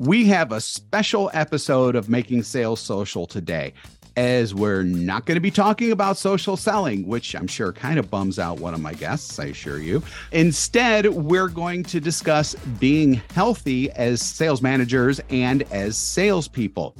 We have a special episode of Making Sales Social today, as we're not going to be talking about social selling, which I'm sure kind of bums out one of my guests, I assure you. Instead, we're going to discuss being healthy as sales managers and as salespeople.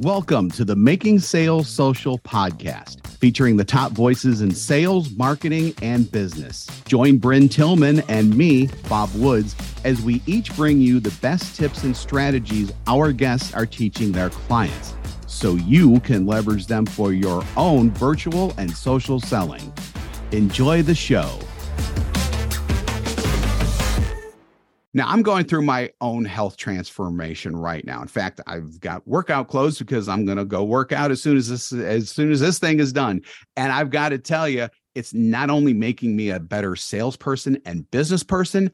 Welcome to the Making Sales Social podcast featuring the top voices in sales, marketing, and business. Join Brynne Tillman and me, Bob Woods, as we each bring you the best tips and strategies our guests are teaching their clients so you can leverage them for your own virtual and social selling. Enjoy the show. Now, I'm going through my own health transformation right now. In fact, I've got workout clothes because I'm going to go work out as soon as this as soon as this thing is done. And I've got to tell you, it's not only making me a better salesperson and business person,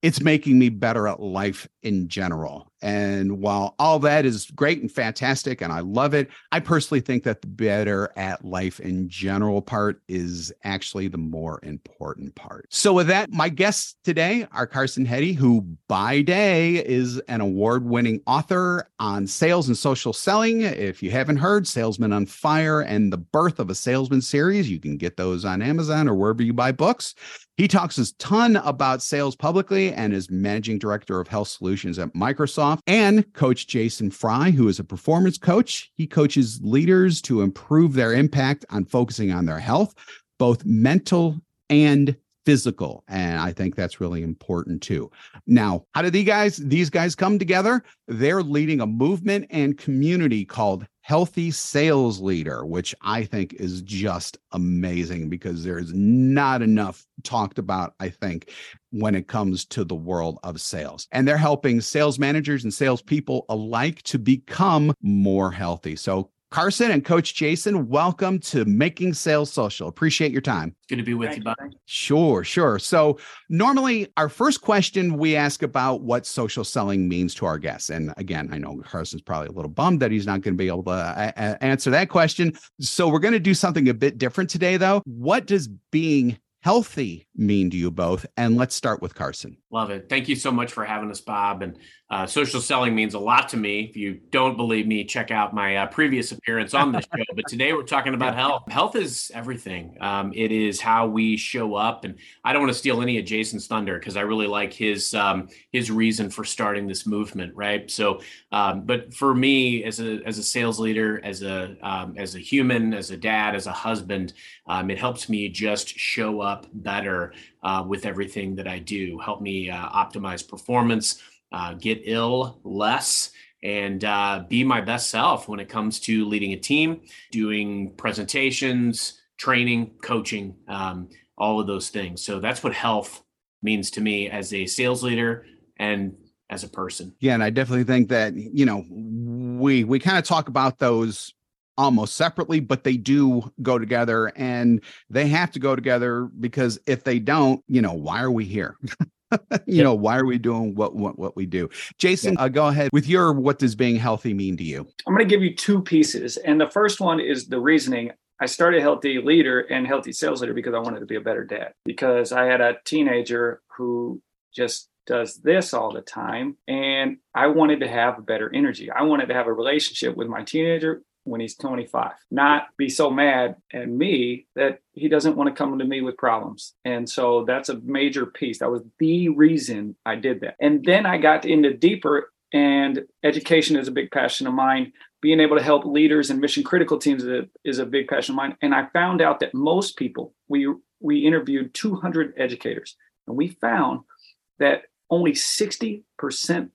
it's making me better at life in general. And while all that is great and fantastic, and I love it, I personally think that the better at life in general part is actually the more important part. So, with that, my guests today are Carson Heady, who by day is an award winning author on sales and social selling. If you haven't heard, Salesman on Fire and the Birth of a Salesman series, you can get those on Amazon or wherever you buy books. He talks a ton about sales publicly and is managing director of health solutions at Microsoft. And Coach Jason Fry, who is a performance coach. He coaches leaders to improve their impact on focusing on their health, both mental and physical. And i think that's really important too. Now how did these guys these guys come together? They're leading a movement and community called healthy sales leader, which I think is just amazing because there's not enough talked about, I think, when it comes to the world of sales. And they're helping sales managers and salespeople alike to become more healthy. So Carson and Coach Jason, welcome to Making Sales Social. Appreciate your time. Good to be with Thank you, Bob. Sure, sure. So, normally, our first question we ask about what social selling means to our guests. And again, I know Carson's probably a little bummed that he's not going to be able to uh, answer that question. So, we're going to do something a bit different today, though. What does being healthy mean to you both? And let's start with Carson. Love it. Thank you so much for having us, Bob. And uh, social selling means a lot to me. If you don't believe me, check out my uh, previous appearance on this show. But today we're talking about health. Health is everything. Um, it is how we show up. And I don't want to steal any of Jason's thunder because I really like his um, his reason for starting this movement, right? So, um, but for me as a as a sales leader, as a um, as a human, as a dad, as a husband, um, it helps me just show up better uh, with everything that I do. Help me uh, optimize performance uh, get ill less and uh, be my best self when it comes to leading a team, doing presentations, training, coaching, um, all of those things. So that's what health means to me as a sales leader and as a person. Yeah, and I definitely think that you know we we kind of talk about those almost separately, but they do go together and they have to go together because if they don't, you know, why are we here? you know, why are we doing what what, what we do? Jason, yeah. uh, go ahead with your what does being healthy mean to you? I'm going to give you two pieces. And the first one is the reasoning. I started healthy leader and healthy sales leader because I wanted to be a better dad. Because I had a teenager who just does this all the time and I wanted to have a better energy. I wanted to have a relationship with my teenager when he's 25, not be so mad at me that he doesn't want to come to me with problems. And so that's a major piece. That was the reason I did that. And then I got into deeper, and education is a big passion of mine. Being able to help leaders and mission critical teams is a, big passion of mine. And I found out that most people, we we interviewed 200 educators, and we found that only 60%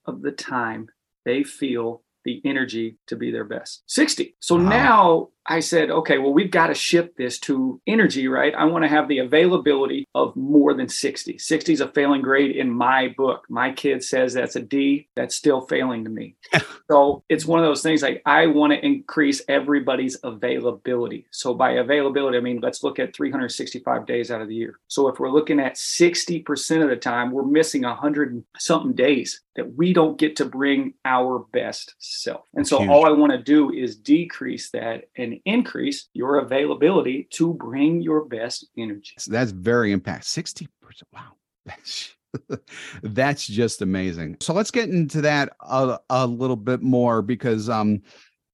of the time they feel the energy to be their best. 60. So wow. now I said, okay, well, we've got to shift this to energy, right? I want to have the availability of more than 60. 60 is a failing grade in my book. My kid says that's a D. That's still failing to me. so it's one of those things like I want to increase everybody's availability. So by availability, I mean, let's look at 365 days out of the year. So if we're looking at 60% of the time, we're missing 100 something days that we don't get to bring our best self. And so Huge. all I want to do is decrease that and increase your availability to bring your best energy. So that's very impact. 60%. Wow. That's just amazing. So let's get into that a, a little bit more because um,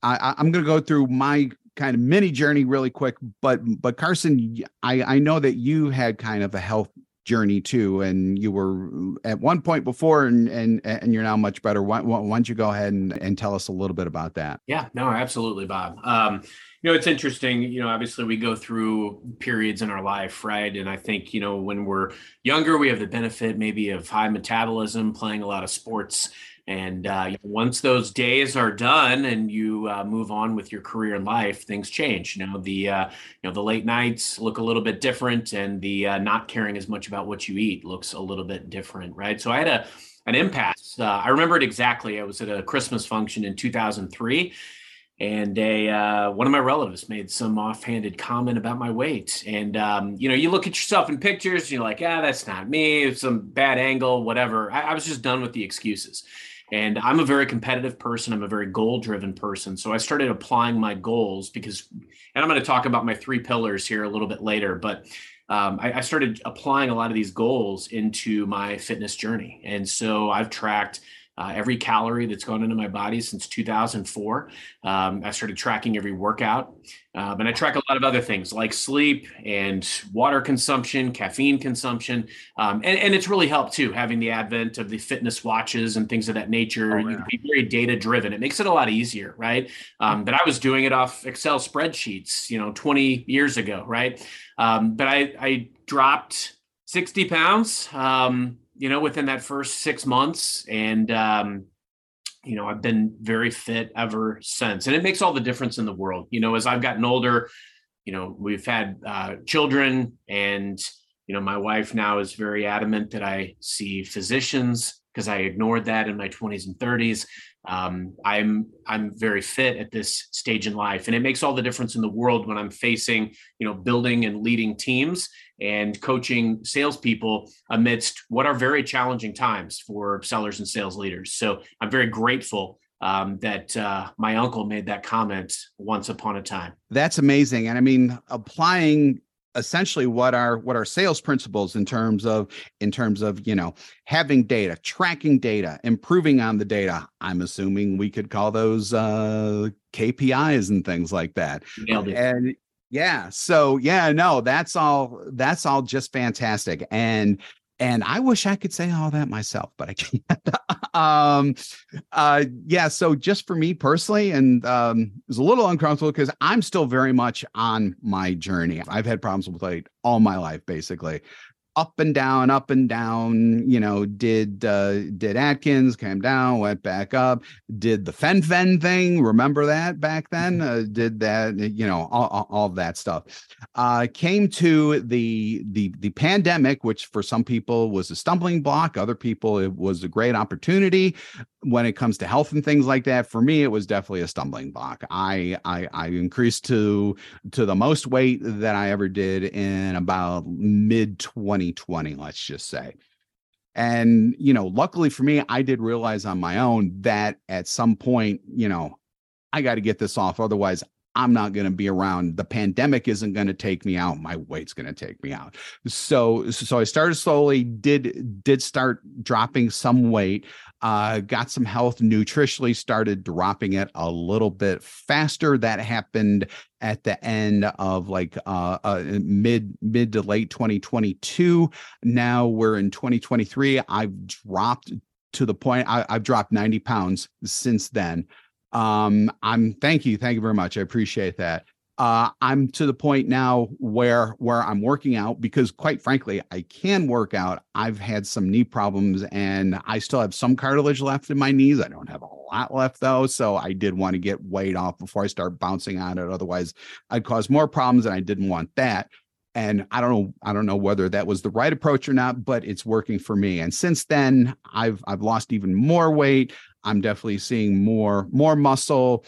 I, I'm going to go through my kind of mini journey really quick. But but Carson, I I know that you had kind of a health journey too and you were at one point before and and and you're now much better why, why don't you go ahead and, and tell us a little bit about that yeah no absolutely bob um, you know it's interesting you know obviously we go through periods in our life right and i think you know when we're younger we have the benefit maybe of high metabolism playing a lot of sports and uh, once those days are done and you uh, move on with your career and life, things change. You know, the uh, you know the late nights look a little bit different, and the uh, not caring as much about what you eat looks a little bit different, right? So I had a an impasse. Uh, I remember it exactly. I was at a Christmas function in 2003 and a uh, one of my relatives made some offhanded comment about my weight and um, you know you look at yourself in pictures and you're like ah that's not me it's some bad angle whatever I, I was just done with the excuses and I'm a very competitive person. I'm a very goal driven person. So I started applying my goals because, and I'm going to talk about my three pillars here a little bit later, but um, I, I, started applying a lot of these goals into my fitness journey. And so I've tracked uh, every calorie that's gone into my body since 2004. Um, I started tracking every workout. Um, and I track a lot of other things like sleep and water consumption, caffeine consumption. Um, and, and, it's really helped too, having the advent of the fitness watches and things of that nature. Oh, yeah. You can be very data driven. It makes it a lot easier, right? Um, but I was doing it off Excel spreadsheets, you know, 20 years ago, right? Um, but I, I dropped 60 pounds, um, you know, within that first six months. And, um, you know, I've been very fit ever since. And it makes all the difference in the world. You know, as I've gotten older, you know, we've had uh, children, and, you know, my wife now is very adamant that I see physicians because I ignored that in my 20s and 30s. Um, I'm I'm very fit at this stage in life, and it makes all the difference in the world when I'm facing, you know, building and leading teams and coaching salespeople amidst what are very challenging times for sellers and sales leaders. So I'm very grateful um, that uh, my uncle made that comment once upon a time. That's amazing, and I mean, applying essentially what our what our sales principles in terms of in terms of you know having data tracking data improving on the data i'm assuming we could call those uh kpis and things like that and yeah. So yeah, no, that's all that's all just fantastic. And and I wish I could say all that myself, but I can't. um uh yeah, so just for me personally, and um it was a little uncomfortable because I'm still very much on my journey. I've had problems with weight all my life, basically up and down, up and down. You know, did uh, did Atkins came down, went back up. Did the fen-phen thing? Remember that back then? Mm-hmm. Uh, did that? You know, all, all that stuff. Uh, came to the the the pandemic, which for some people was a stumbling block. Other people, it was a great opportunity when it comes to health and things like that for me it was definitely a stumbling block i i i increased to to the most weight that i ever did in about mid 2020 let's just say and you know luckily for me i did realize on my own that at some point you know i got to get this off otherwise I'm not going to be around. The pandemic isn't going to take me out. My weight's going to take me out. So, so I started slowly. Did did start dropping some weight. Uh, got some health nutritionally. Started dropping it a little bit faster. That happened at the end of like uh, uh, mid mid to late 2022. Now we're in 2023. I've dropped to the point I, I've dropped 90 pounds since then um i'm thank you thank you very much i appreciate that uh i'm to the point now where where i'm working out because quite frankly i can work out. I've had some knee problems and i still have some cartilage left in my knees. I don't have a lot left though so i did want to get weight off before i start bouncing on it. Otherwise i'd cause more problems and i didn't want that. And i don't know i don't know whether that was the right approach or not but it's working for me. And since then i've i've lost even more weight. I'm definitely seeing more more muscle,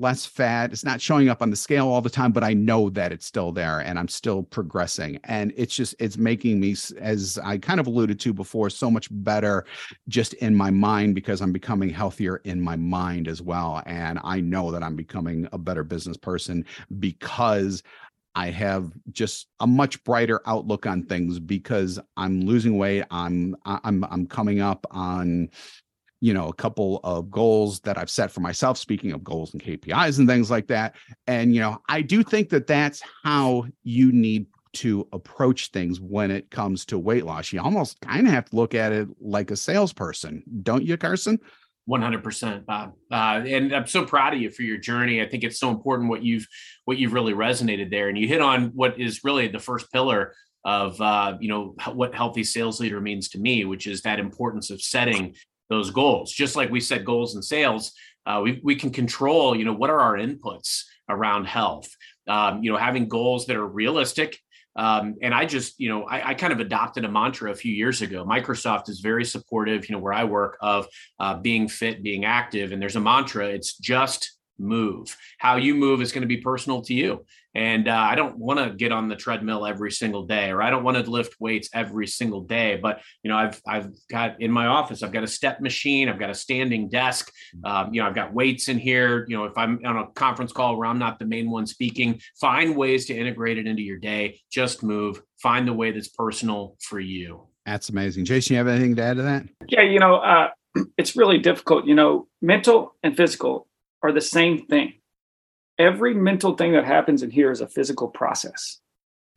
less fat. It's not showing up on the scale all the time, but I know that it's still there and I'm still progressing. And it's just it's making me as I kind of alluded to before so much better just in my mind because I'm becoming healthier in my mind as well and I know that I'm becoming a better business person because I have just a much brighter outlook on things because I'm losing weight. I'm I'm I'm coming up on you know a couple of goals that I've set for myself speaking of goals and KPIs and things like that. And you know, I do think that that's how you need to approach things when it comes to weight loss. You almost kind of have to look at it like a salesperson, don't you, Carson? 100% bob uh, and i'm so proud of you for your journey i think it's so important what you've what you've really resonated there and you hit on what is really the first pillar of uh, you know what healthy sales leader means to me which is that importance of setting those goals just like we set goals in sales uh, we, we can control you know what are our inputs around health um, you know having goals that are realistic um, and I just, you know, I, I, kind of adopted a mantra a few years ago. Microsoft is very supportive, you know, where I work of uh, being fit, being active. And there's a mantra it's just move. How you move is going to be personal to you. And uh, I don't want to get on the treadmill every single day, or I don't want to lift weights every single day. But you know, I've I've got in my office, I've got a step machine, I've got a standing desk. Um, you know, I've got weights in here. You know, if I'm on a conference call where I'm not the main one speaking, find ways to integrate it into your day. Just move. Find the way that's personal for you. That's amazing, Jason. You have anything to add to that? Yeah, you know, uh, it's really difficult. You know, mental and physical are the same thing. Every mental thing that happens in here is a physical process.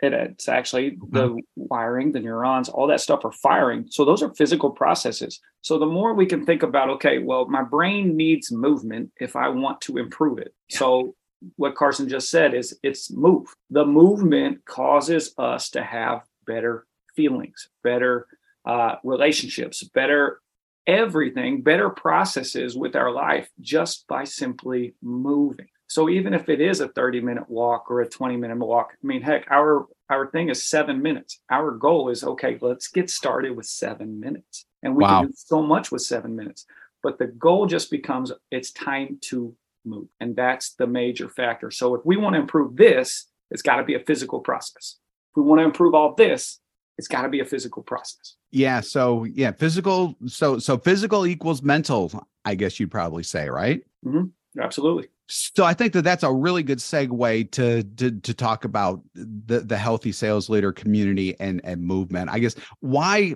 It, it's actually the mm-hmm. wiring, the neurons, all that stuff are firing. So those are physical processes. So the more we can think about, okay, well, my brain needs movement if I want to improve it. So what Carson just said is it's move. The movement causes us to have better feelings, better uh, relationships, better everything, better processes with our life just by simply moving. So even if it is a 30 minute walk or a 20 minute walk, I mean, heck, our our thing is seven minutes. Our goal is okay, let's get started with seven minutes. And we wow. can do so much with seven minutes. But the goal just becomes it's time to move. And that's the major factor. So if we want to improve this, it's got to be a physical process. If we want to improve all this, it's got to be a physical process. Yeah. So yeah, physical. So so physical equals mental. I guess you'd probably say, right? Mm-hmm. Absolutely. So I think that that's a really good segue to to to talk about the the healthy sales leader community and and movement. I guess why.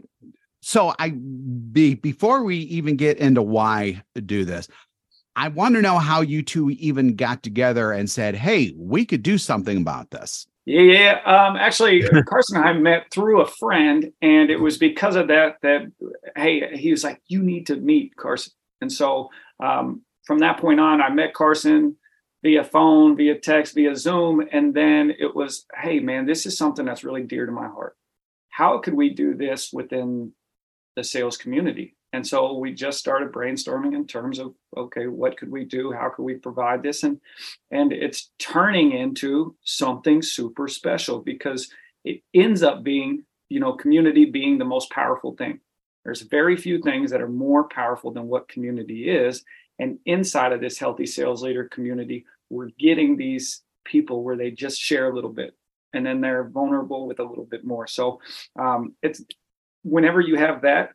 So I be before we even get into why do this, I want to know how you two even got together and said, "Hey, we could do something about this." Yeah, yeah. Um, actually, Carson and I met through a friend, and it was because of that that hey, he was like, "You need to meet Carson." And so um, from that point on, I met Carson via phone, via text, via Zoom, and then it was, "Hey, man, this is something that's really dear to my heart. How could we do this within the sales community?" And so we just started brainstorming in terms of okay, what could we do? How could we provide this? And and it's turning into something super special because it ends up being, you know, community being the most powerful thing. There's very few things that are more powerful than what community is. And inside of this healthy sales leader community, we're getting these people where they just share a little bit and then they're vulnerable with a little bit more. So um, it's whenever you have that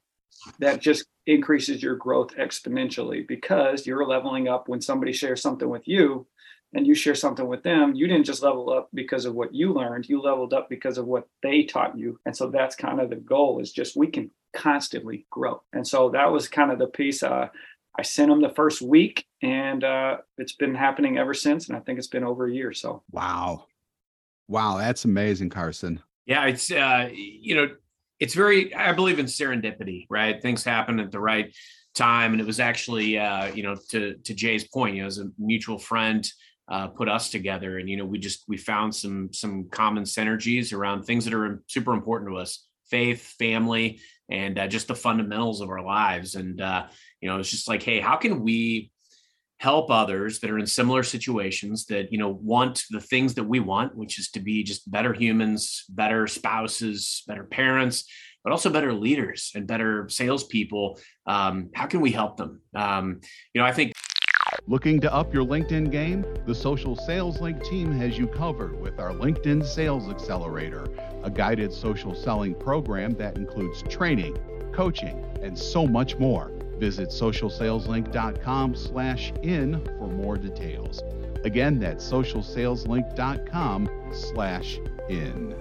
that just increases your growth exponentially because you're leveling up. When somebody shares something with you and you share something with them you didn't just level up because of what you learned you leveled up because of what they taught you. And so that's kind of the goal is just we can constantly grow. And so that was kind of the piece uh, i sent them the first week and uh, it's been happening ever since and i think it's been over a year so. Wow. Wow that's amazing carson. Yeah it's uh, you know it's very i believe in serendipity right? Things happen at the right time and it was actually uh, you know to to jay's point you know as a mutual friend uh, put us together and you know we just we found some some common synergies around things that are super important to us faith family and uh, just the fundamentals of our lives and uh, you know it's just like hey how can we help others that are in similar situations that you know want the things that we want which is to be just better humans better spouses better parents but also better leaders and better salespeople um, how can we help them um, you know i think Looking to up your LinkedIn game? The Social Sales Link team has you covered with our LinkedIn Sales Accelerator, a guided social selling program that includes training, coaching, and so much more. Visit socialsaleslink.com slash in for more details. Again, that's socialsaleslink.com slash in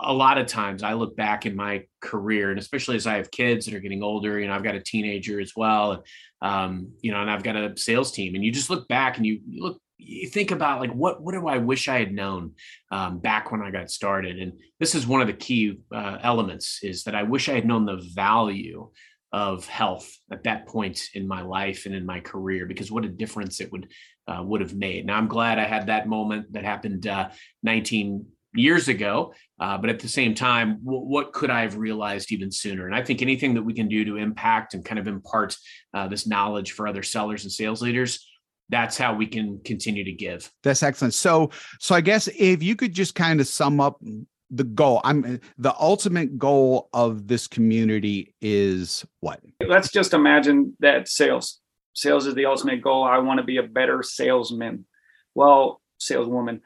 a lot of times I look back in my career, and especially as I have kids that are getting older, you know, I've got a teenager as well, um, you know, and I've got a sales team, and you just look back and you, you look, you think about like what what do I wish I had known um, back when I got started, and this is one of the key uh, elements is that I wish I had known the value of health at that point in my life and in my career because what a difference it would uh, would have made. Now I'm glad I had that moment that happened uh, 19 years ago. Uh, but at the same time, w- what could I have realized even sooner? And I think anything that we can do to impact and kind of impart uh, this knowledge for other sellers and sales leaders, that's how we can continue to give. That's excellent. So, so I guess if you could just kind of sum up the goal, I'm the ultimate goal of this community is what? Let's just imagine that sales. Sales is the ultimate goal. I want to be a better salesman. Well, saleswoman.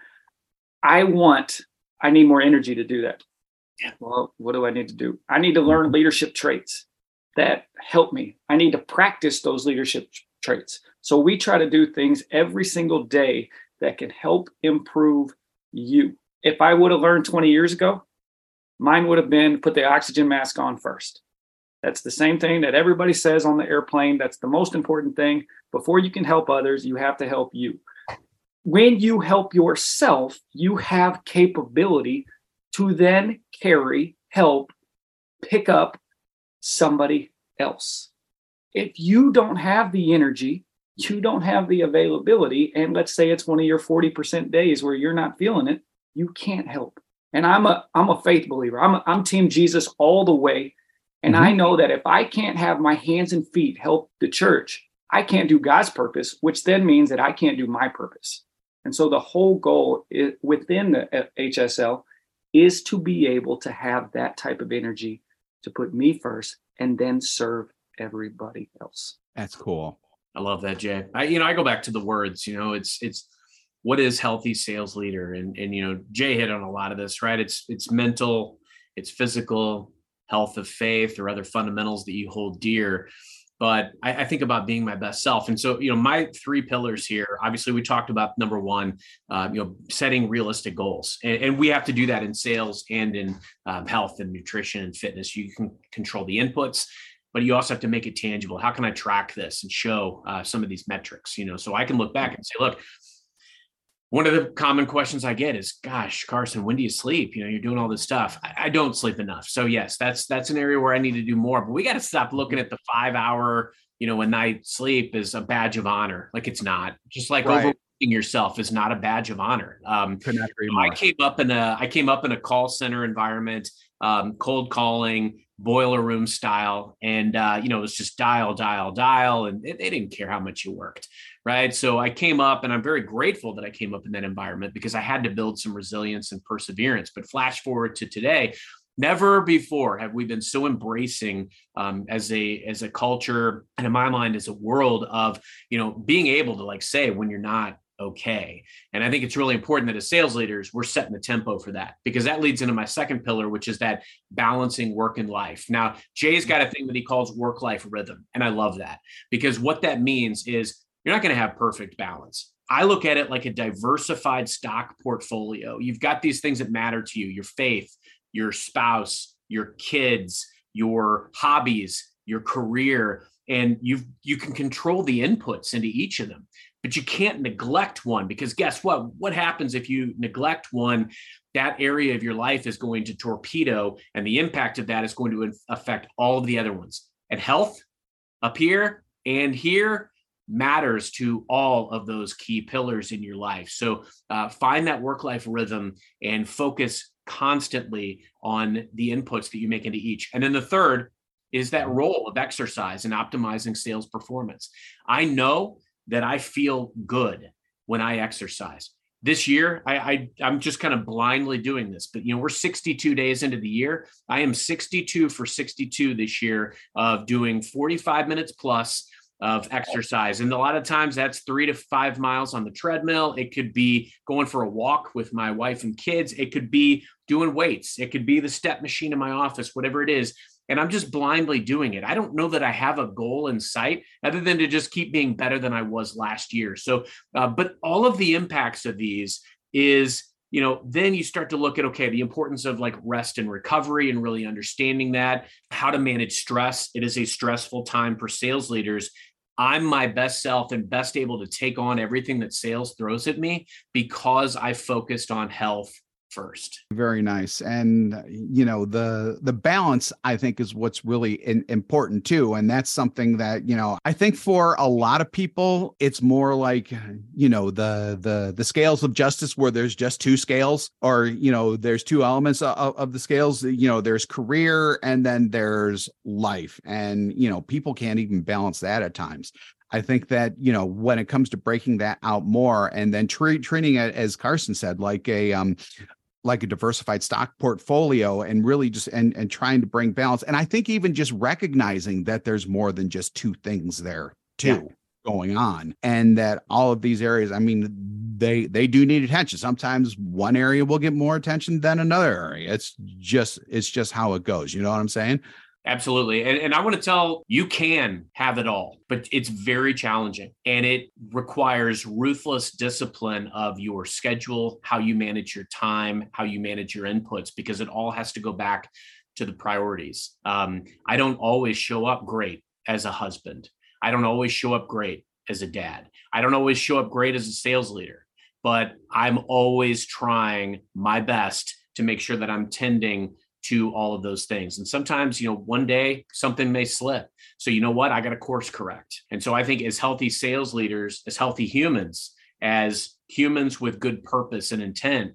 I want I need more energy to do that. Yeah. Well, what do I need to do? I need to learn leadership traits that help me. I need to practice those leadership traits. So we try to do things every single day that can help improve you. If I would have learned 20 years ago, mine would have been put the oxygen mask on first. That's the same thing that everybody says on the airplane. That's the most important thing. Before you can help others, you have to help you when you help yourself, you have capability to then carry, help, pick up somebody else. If you don't have the energy, you don't have the availability, and let's say it's one of your 40% days where you're not feeling it, you can't help. And I'm a I'm a faith believer. I'm a, I'm team Jesus all the way. And mm-hmm. I know that if I can't have my hands and feet help the church, I can't do God's purpose, which then means that I can't do my purpose. And so the whole goal is, within the HSL is to be able to have that type of energy to put me first and then serve everybody else. That's cool. I love that, Jay. I, you know, I go back to the words, you know, it's, it's, what is healthy sales leader? And, and, you know, Jay hit on a lot of this, right? It's, it's mental, it's physical health of faith or other fundamentals that you hold dear but I, I, think about being my best self. And so, you know, my three pillars here. Obviously, we talked about number one, uh, you know, setting realistic goals, and, and, we have to do that in sales and in um, health and nutrition and fitness. You can control the inputs, but you also have to make it tangible. How can I track this and show uh, some of these metrics? You know, so I can look back and say, look, one of the common questions I get is, "Gosh, Carson, when do you sleep? You know, you're doing all this stuff. I, I, don't sleep enough." So yes, that's that's an area where I need to do more. But we got to stop looking at the five hour, you know, a night sleep as a badge of honor. Like it's not. Just like right. overworking yourself is not a badge of honor. Um, I came up in a I came up in a call center environment, um, cold calling, boiler room style, and uh, you know, it was just dial, dial, dial, and they, they didn't care how much you worked right? So I came up and I'm very grateful that I came up in that environment because I had to build some resilience and perseverance. But flash forward to today, never before have we been so embracing um, as a as a culture and in my mind as a world of you know being able to like say when you're not okay and i think it's really important that as sales leaders we're setting the tempo for that because that leads into my second pillar which is that balancing work and life now jay's got a thing that he calls work life rhythm and i love that because what that means is you're not going to have perfect balance. I look at it like a diversified stock portfolio. You've got these things that matter to you your faith, your spouse, your kids, your hobbies, your career, and you you can control the inputs into each of them. But you can't neglect one because guess what? What happens if you neglect one? That area of your life is going to torpedo, and the impact of that is going to affect all of the other ones. And health up here and here matters to all of those key pillars in your life. So uh, find that work life rhythm and focus constantly on the inputs that you make into each. And then the third is that role of exercise and optimizing sales performance. I know that I feel good when I exercise. This year, I, I I'm just kind of blindly doing this, but you know we're 62 days into the year. I am 62 for 62 this year of doing 45 minutes plus of exercise. And a lot of times that's three to five miles on the treadmill. It could be going for a walk with my wife and kids. It could be doing weights. It could be the step machine in my office, whatever it is. And I'm just blindly doing it. I don't know that I have a goal in sight other than to just keep being better than I was last year. So, uh, but all of the impacts of these is you know then you start to look at okay the importance of like rest and recovery and really understanding that how to manage stress it is a stressful time for sales leaders i'm my best self and best able to take on everything that sales throws at me because i focused on health first. Very nice and you know the the balance i think is what's really in, important too and that's something that you know i think for a lot of people it's more like you know the the the scales of justice where there's just two scales or you know there's two elements of, of the scales you know there's career and then there's life and you know people can't even balance that at times. I think that you know when it comes to breaking that out more and then treat, treating it as Carson said like a um like a diversified stock portfolio and really just and and trying to bring balance. And i think even just recognizing that there's more than just two things there too yeah. going on and that all of these areas i mean they they do need attention. Sometimes one area will get more attention than another area. It's just it's just how it goes. You know what i'm saying Absolutely. And, and I want to tell you can have it all, but it's very challenging and it requires ruthless discipline of your schedule, how you manage your time, how you manage your inputs, because it all has to go back to the priorities. Um, I don't always show up great as a husband. I don't always show up great as a dad. I don't always show up great as a sales leader, but I'm always trying my best to make sure that I'm tending to all of those things. And sometimes, you know, one day something may slip. So, you know what? I got to course correct. And so I think as healthy sales leaders, as healthy humans, as humans with good purpose and intent,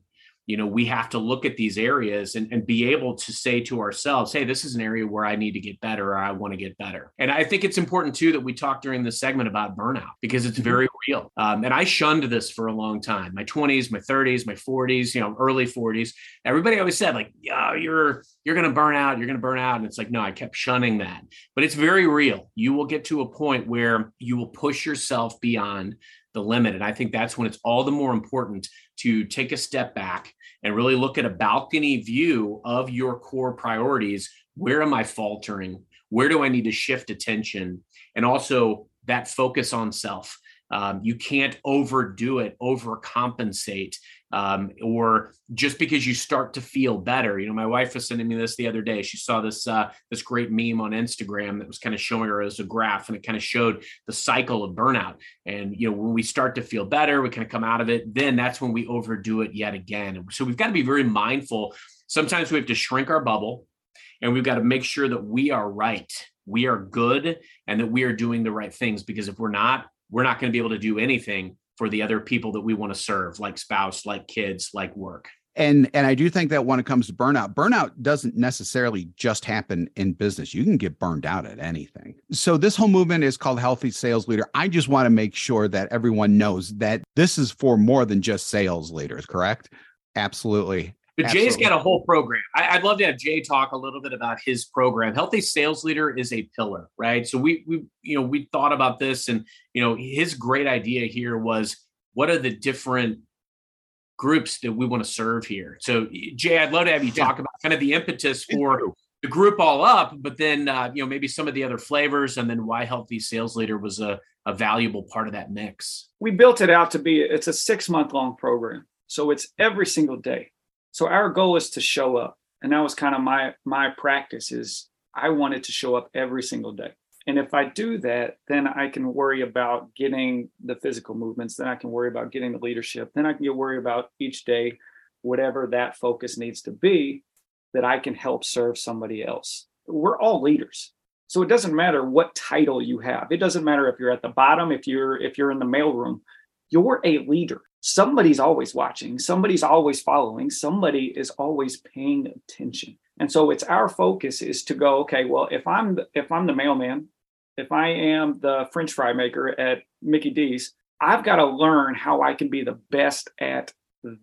you know we have to look at these areas and, and be able to say to ourselves hey this is an area where i need to get better or i want to get better. And i think it's important too that we talk during this segment about burnout because it's mm-hmm. very real. Um, and i shunned this for a long time my 20s my 30s my 40s you know early 40s everybody always said like yeah you're you're going to burn out you're going to burn out. And it's like no i kept shunning that. But it's very real. You will get to a point where you will push yourself beyond the limit and i think that's when it's all the more important to take a step back and really look at a balcony view of your core priorities. Where am I faltering? Where do I need to shift attention? And also that focus on self. Um, you can't overdo it, overcompensate, um, or just because you start to feel better. You know, my wife was sending me this the other day. She saw this uh, this great meme on Instagram that was kind of showing her as a graph, and it kind of showed the cycle of burnout. And you know, when we start to feel better, we kind of come out of it. Then that's when we overdo it yet again. So we've got to be very mindful. Sometimes we have to shrink our bubble, and we've got to make sure that we are right we are good and that we are doing the right things because if we're not we're not going to be able to do anything for the other people that we want to serve like spouse like kids like work. And and i do think that when it comes to burnout burnout doesn't necessarily just happen in business. You can get burned out at anything. So this whole movement is called healthy sales leader. I just want to make sure that everyone knows that this is for more than just sales leaders correct? Absolutely but Absolutely. Jay's got a whole program. I, would love to have Jay talk a little bit about his program. Healthy Sales Leader is a pillar, right? So we we you know we thought about this, and you know his great idea here was what are the different groups that we want to serve here. So Jay, I'd love to have you talk yeah. about kind of the impetus for the group all up, but then uh, you know maybe some of the other flavors, and then why Healthy Sales Leader was a a valuable part of that mix. We built it out to be it's a six month long program, so it's every single day so our goal is to show up. And that was kind of my my practice is i wanted to show up every single day. And if i do that then i can worry about getting the physical movements then i can worry about getting the leadership then i can get worry about each day whatever that focus needs to be that i can help serve somebody else. We're all leaders. So it doesn't matter what title you have. It doesn't matter if you're at the bottom if you're if you're in the mailroom you're a leader somebody's always watching, somebody's always following, somebody is always paying attention. And so it's our focus is to go, okay, well, if I'm if I'm the mailman, if I am the French fry maker at Mickey D's, I've got to learn how I can be the best at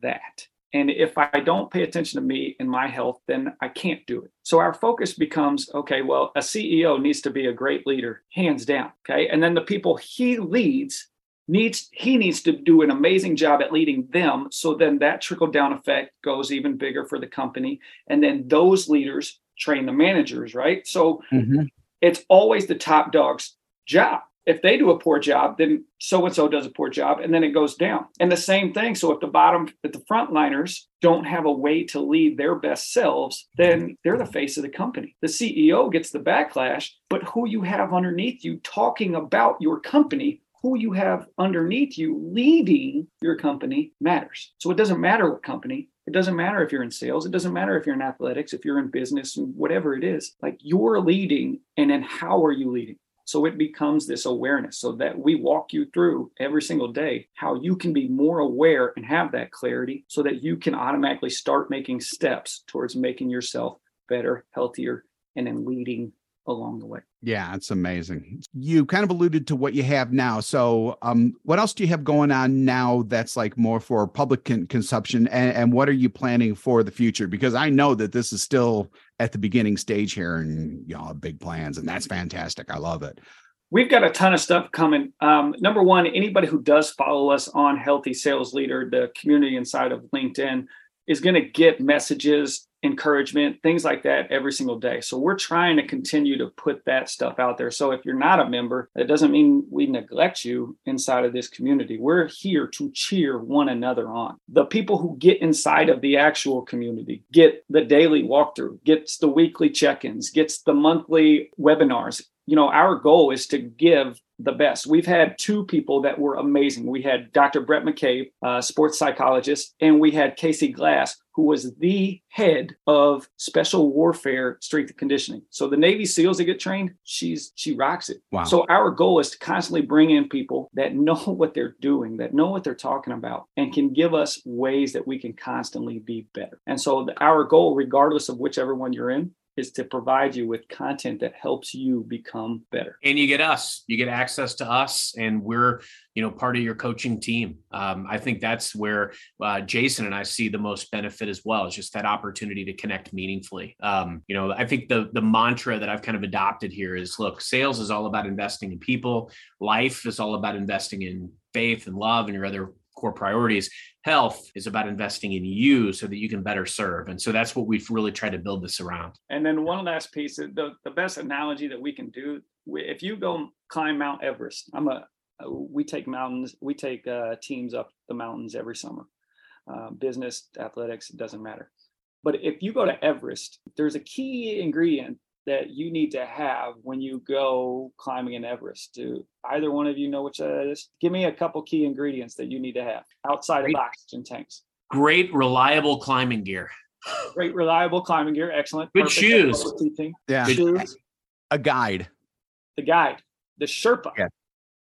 that. And if I don't pay attention to me and my health, then I can't do it. So our focus becomes okay, well, a CEO needs to be a great leader, hands down. Okay. And then the people he leads needs he needs to do an amazing job at leading them so then that trickle down effect goes even bigger for the company and then those leaders train the managers right so mm-hmm. it's always the top dog's job if they do a poor job, then so and so does a poor job, and then it goes down. And the same thing. So if the bottom, if the frontliners don't have a way to lead their best selves, then they're the face of the company. The CEO gets the backlash, but who you have underneath you talking about your company who you have underneath you leading your company matters. So it doesn't matter what company, it doesn't matter if you're in sales, it doesn't matter if you're in athletics, if you're in business, and whatever it is. Like you're leading, and then how are you leading? So it becomes this awareness so that we walk you through every single day how you can be more aware and have that clarity so that you can automatically start making steps towards making yourself better, healthier, and then leading along the way. Yeah, it's amazing. You kind of alluded to what you have now. So, um, what else do you have going on now that's like more for public con- consumption? And, and what are you planning for the future? Because I know that this is still at the beginning stage here and y'all have big plans, and that's fantastic. I love it. We've got a ton of stuff coming. Um, number one, anybody who does follow us on Healthy Sales Leader, the community inside of LinkedIn, is going to get messages encouragement, things like that every single day. So we're trying to continue to put that stuff out there. So if you're not a member, that doesn't mean we neglect you inside of this community. We're here to cheer one another on. The people who get inside of the actual community get the daily walkthrough, gets the weekly check-ins, gets the monthly webinars. You know, our goal is to give the best. We've had two people that were amazing. We had Dr. Brett McCabe, a sports psychologist, and we had Casey Glass, who was the head of special warfare strength and conditioning. So the Navy SEALs that get trained, she's she rocks it. Wow. So our goal is to constantly bring in people that know what they're doing, that know what they're talking about, and can give us ways that we can constantly be better. And so the, our goal, regardless of whichever one you're in, is to provide you with content that helps you become better. And you get us, you get access to us, and we're you know part of your coaching team. Um, I think that's where uh, Jason and I see the most benefit as well. Is just that opportunity to connect meaningfully. Um, you know, I think the the mantra that I've kind of adopted here is: look, sales is all about investing in people. Life is all about investing in faith and love and your other core priorities. Health is about investing in you so that you can better serve. And so that's what we've really tried to build this around. And then one last piece, the, the best analogy that we can do, if you go climb Mount Everest, I'm a, we take mountains, we take uh, teams up the mountains every summer. Uh, business, athletics, it doesn't matter. But if you go to Everest, there's a key ingredient that you need to have when you go climbing in Everest? Do either one of you know which that is? Give me a couple key ingredients that you need to have outside Great. of oxygen tanks. Great, reliable climbing gear. Great, reliable climbing gear. Excellent. Good Perfect. shoes. Yeah. Shoes. A guide. The guide. The Sherpa. Yeah.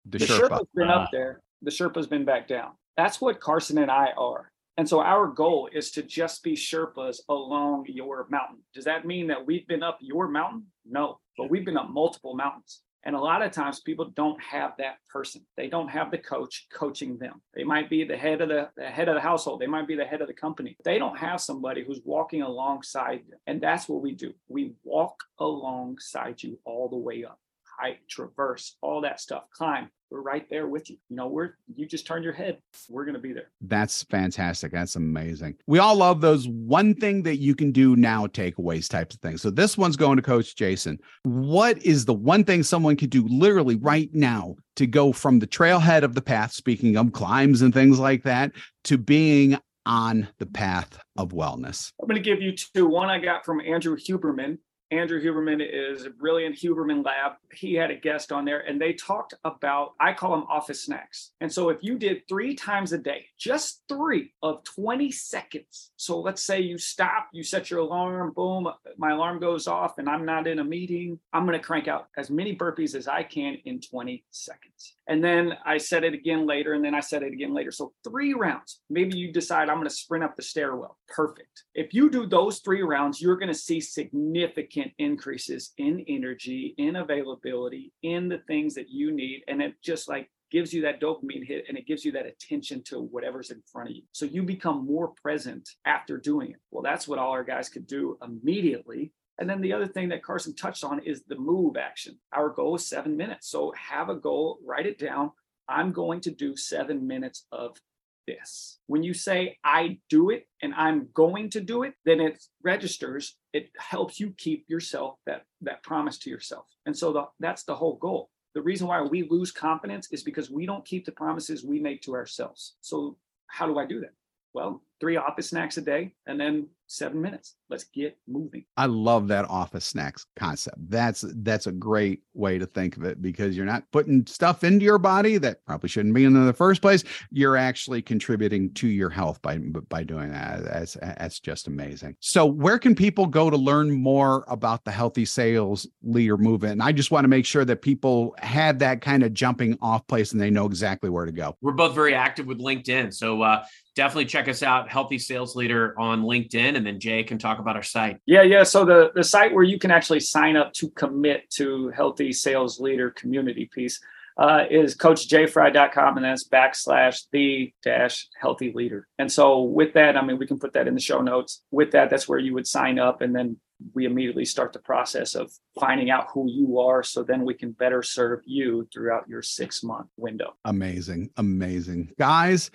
The, the Sherpa. Sherpa's been uh, up there. The Sherpa's been back down. That's what Carson and I are. And so our goal is to just be Sherpas along your mountain. Does that mean that we've been up your mountain? No, but we've been up multiple mountains. And a lot of times people don't have that person. They don't have the coach coaching them. They might be the head of the, the head of the household. They might be the head of the company. They don't have somebody who's walking alongside them. And that's what we do. We walk alongside you all the way up hike, traverse, all that stuff, climb. We're right there with you. You know, we're you just turn your head. We're going to be there. That's fantastic. That's amazing. We all love those one thing that you can do now takeaways types of things. So this one's going to Coach Jason. What is the one thing someone could do literally right now to go from the trailhead of the path, speaking of climbs and things like that, to being on the path of wellness? I'm going to give you two. One I got from Andrew Huberman, Andrew Huberman is a brilliant Huberman Lab. He had a guest on there and they talked about, I call them office snacks. And so if you did three times a day, just three of 20 seconds. So let's say you stop, you set your alarm, boom, my alarm goes off and I'm not in a meeting. I'm going to crank out as many burpees as I can in 20 seconds. And then I set it again later, and then I set it again later. So three rounds. Maybe you decide I'm going to sprint up the stairwell. Perfect. If you do those three rounds, you're going to see significant increases in energy, in availability, in the things that you need. And it just like gives you that dopamine hit and it gives you that attention to whatever's in front of you. So you become more present after doing it. Well, that's what all our guys could do immediately and then the other thing that Carson touched on is the move action. Our goal is seven minutes. So have a goal, write it down. I'm going to do seven minutes of this. When you say I do it and I'm going to do it, then it registers. It helps you keep yourself that that promise to yourself. And so the, that's the whole goal. the reason why we lose confidence is because we don't keep the promises we make to ourselves. So, how do I do that? Well, three office snacks a day and then seven minutes. Let's get moving. I love that office snacks concept. That's that's a great way to think of it because you're not putting stuff into your body that probably shouldn't be in the first place. You're actually contributing to your health by by doing that. That's that's just amazing. So, where can people go to learn more about the healthy sales leader movement? And I just want to make sure that people have that kind of jumping off place and they know exactly where to go. We're both very active with LinkedIn, so uh, definitely check us out, Healthy Sales Leader on LinkedIn, and then Jay can talk about our site. Yeah, yeah. So the the site where you can actually sign up to commit to Healthy Sales Leader community piece uh, is coachjfry.com and that's backslash the dash healthy leader. And so with that, I mean, we can put that in the show notes. With that, that's where you would sign up and then we immediately start the process of finding out who you are so then we can better serve you throughout your six month window. Amazing. Amazing. Guys,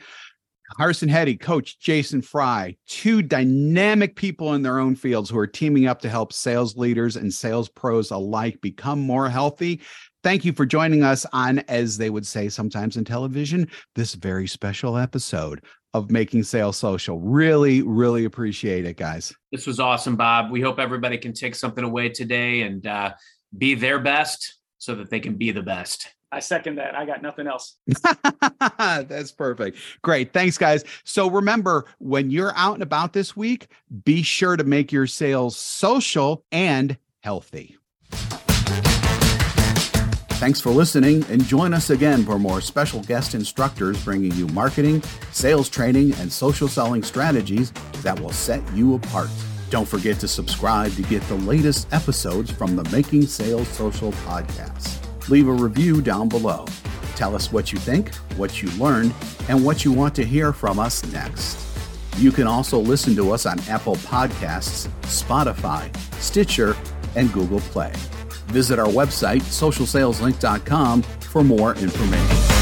Carson Heady, Coach Jason Fry, two dynamic people in their own fields who are teaming up to help sales leaders and sales pros alike become more healthy. Thank you for joining us on, as they would say sometimes in television, this very special episode of Making Sales Social. Really, really appreciate it, guys. This was awesome, Bob. We hope everybody can take something away today and uh, be their best so that they can be the best. I second that. I got nothing else. That's perfect. Great. Thanks, guys. So remember, when you're out and about this week, be sure to make your sales social and healthy. Thanks for listening and join us again for more special guest instructors bringing you marketing, sales training, and social selling strategies that will set you apart. Don't forget to subscribe to get the latest episodes from the Making Sales Social podcast leave a review down below. Tell us what you think, what you learned, and what you want to hear from us next. You can also listen to us on Apple Podcasts, Spotify, Stitcher, and Google Play. Visit our website, socialsaleslink.com, for more information.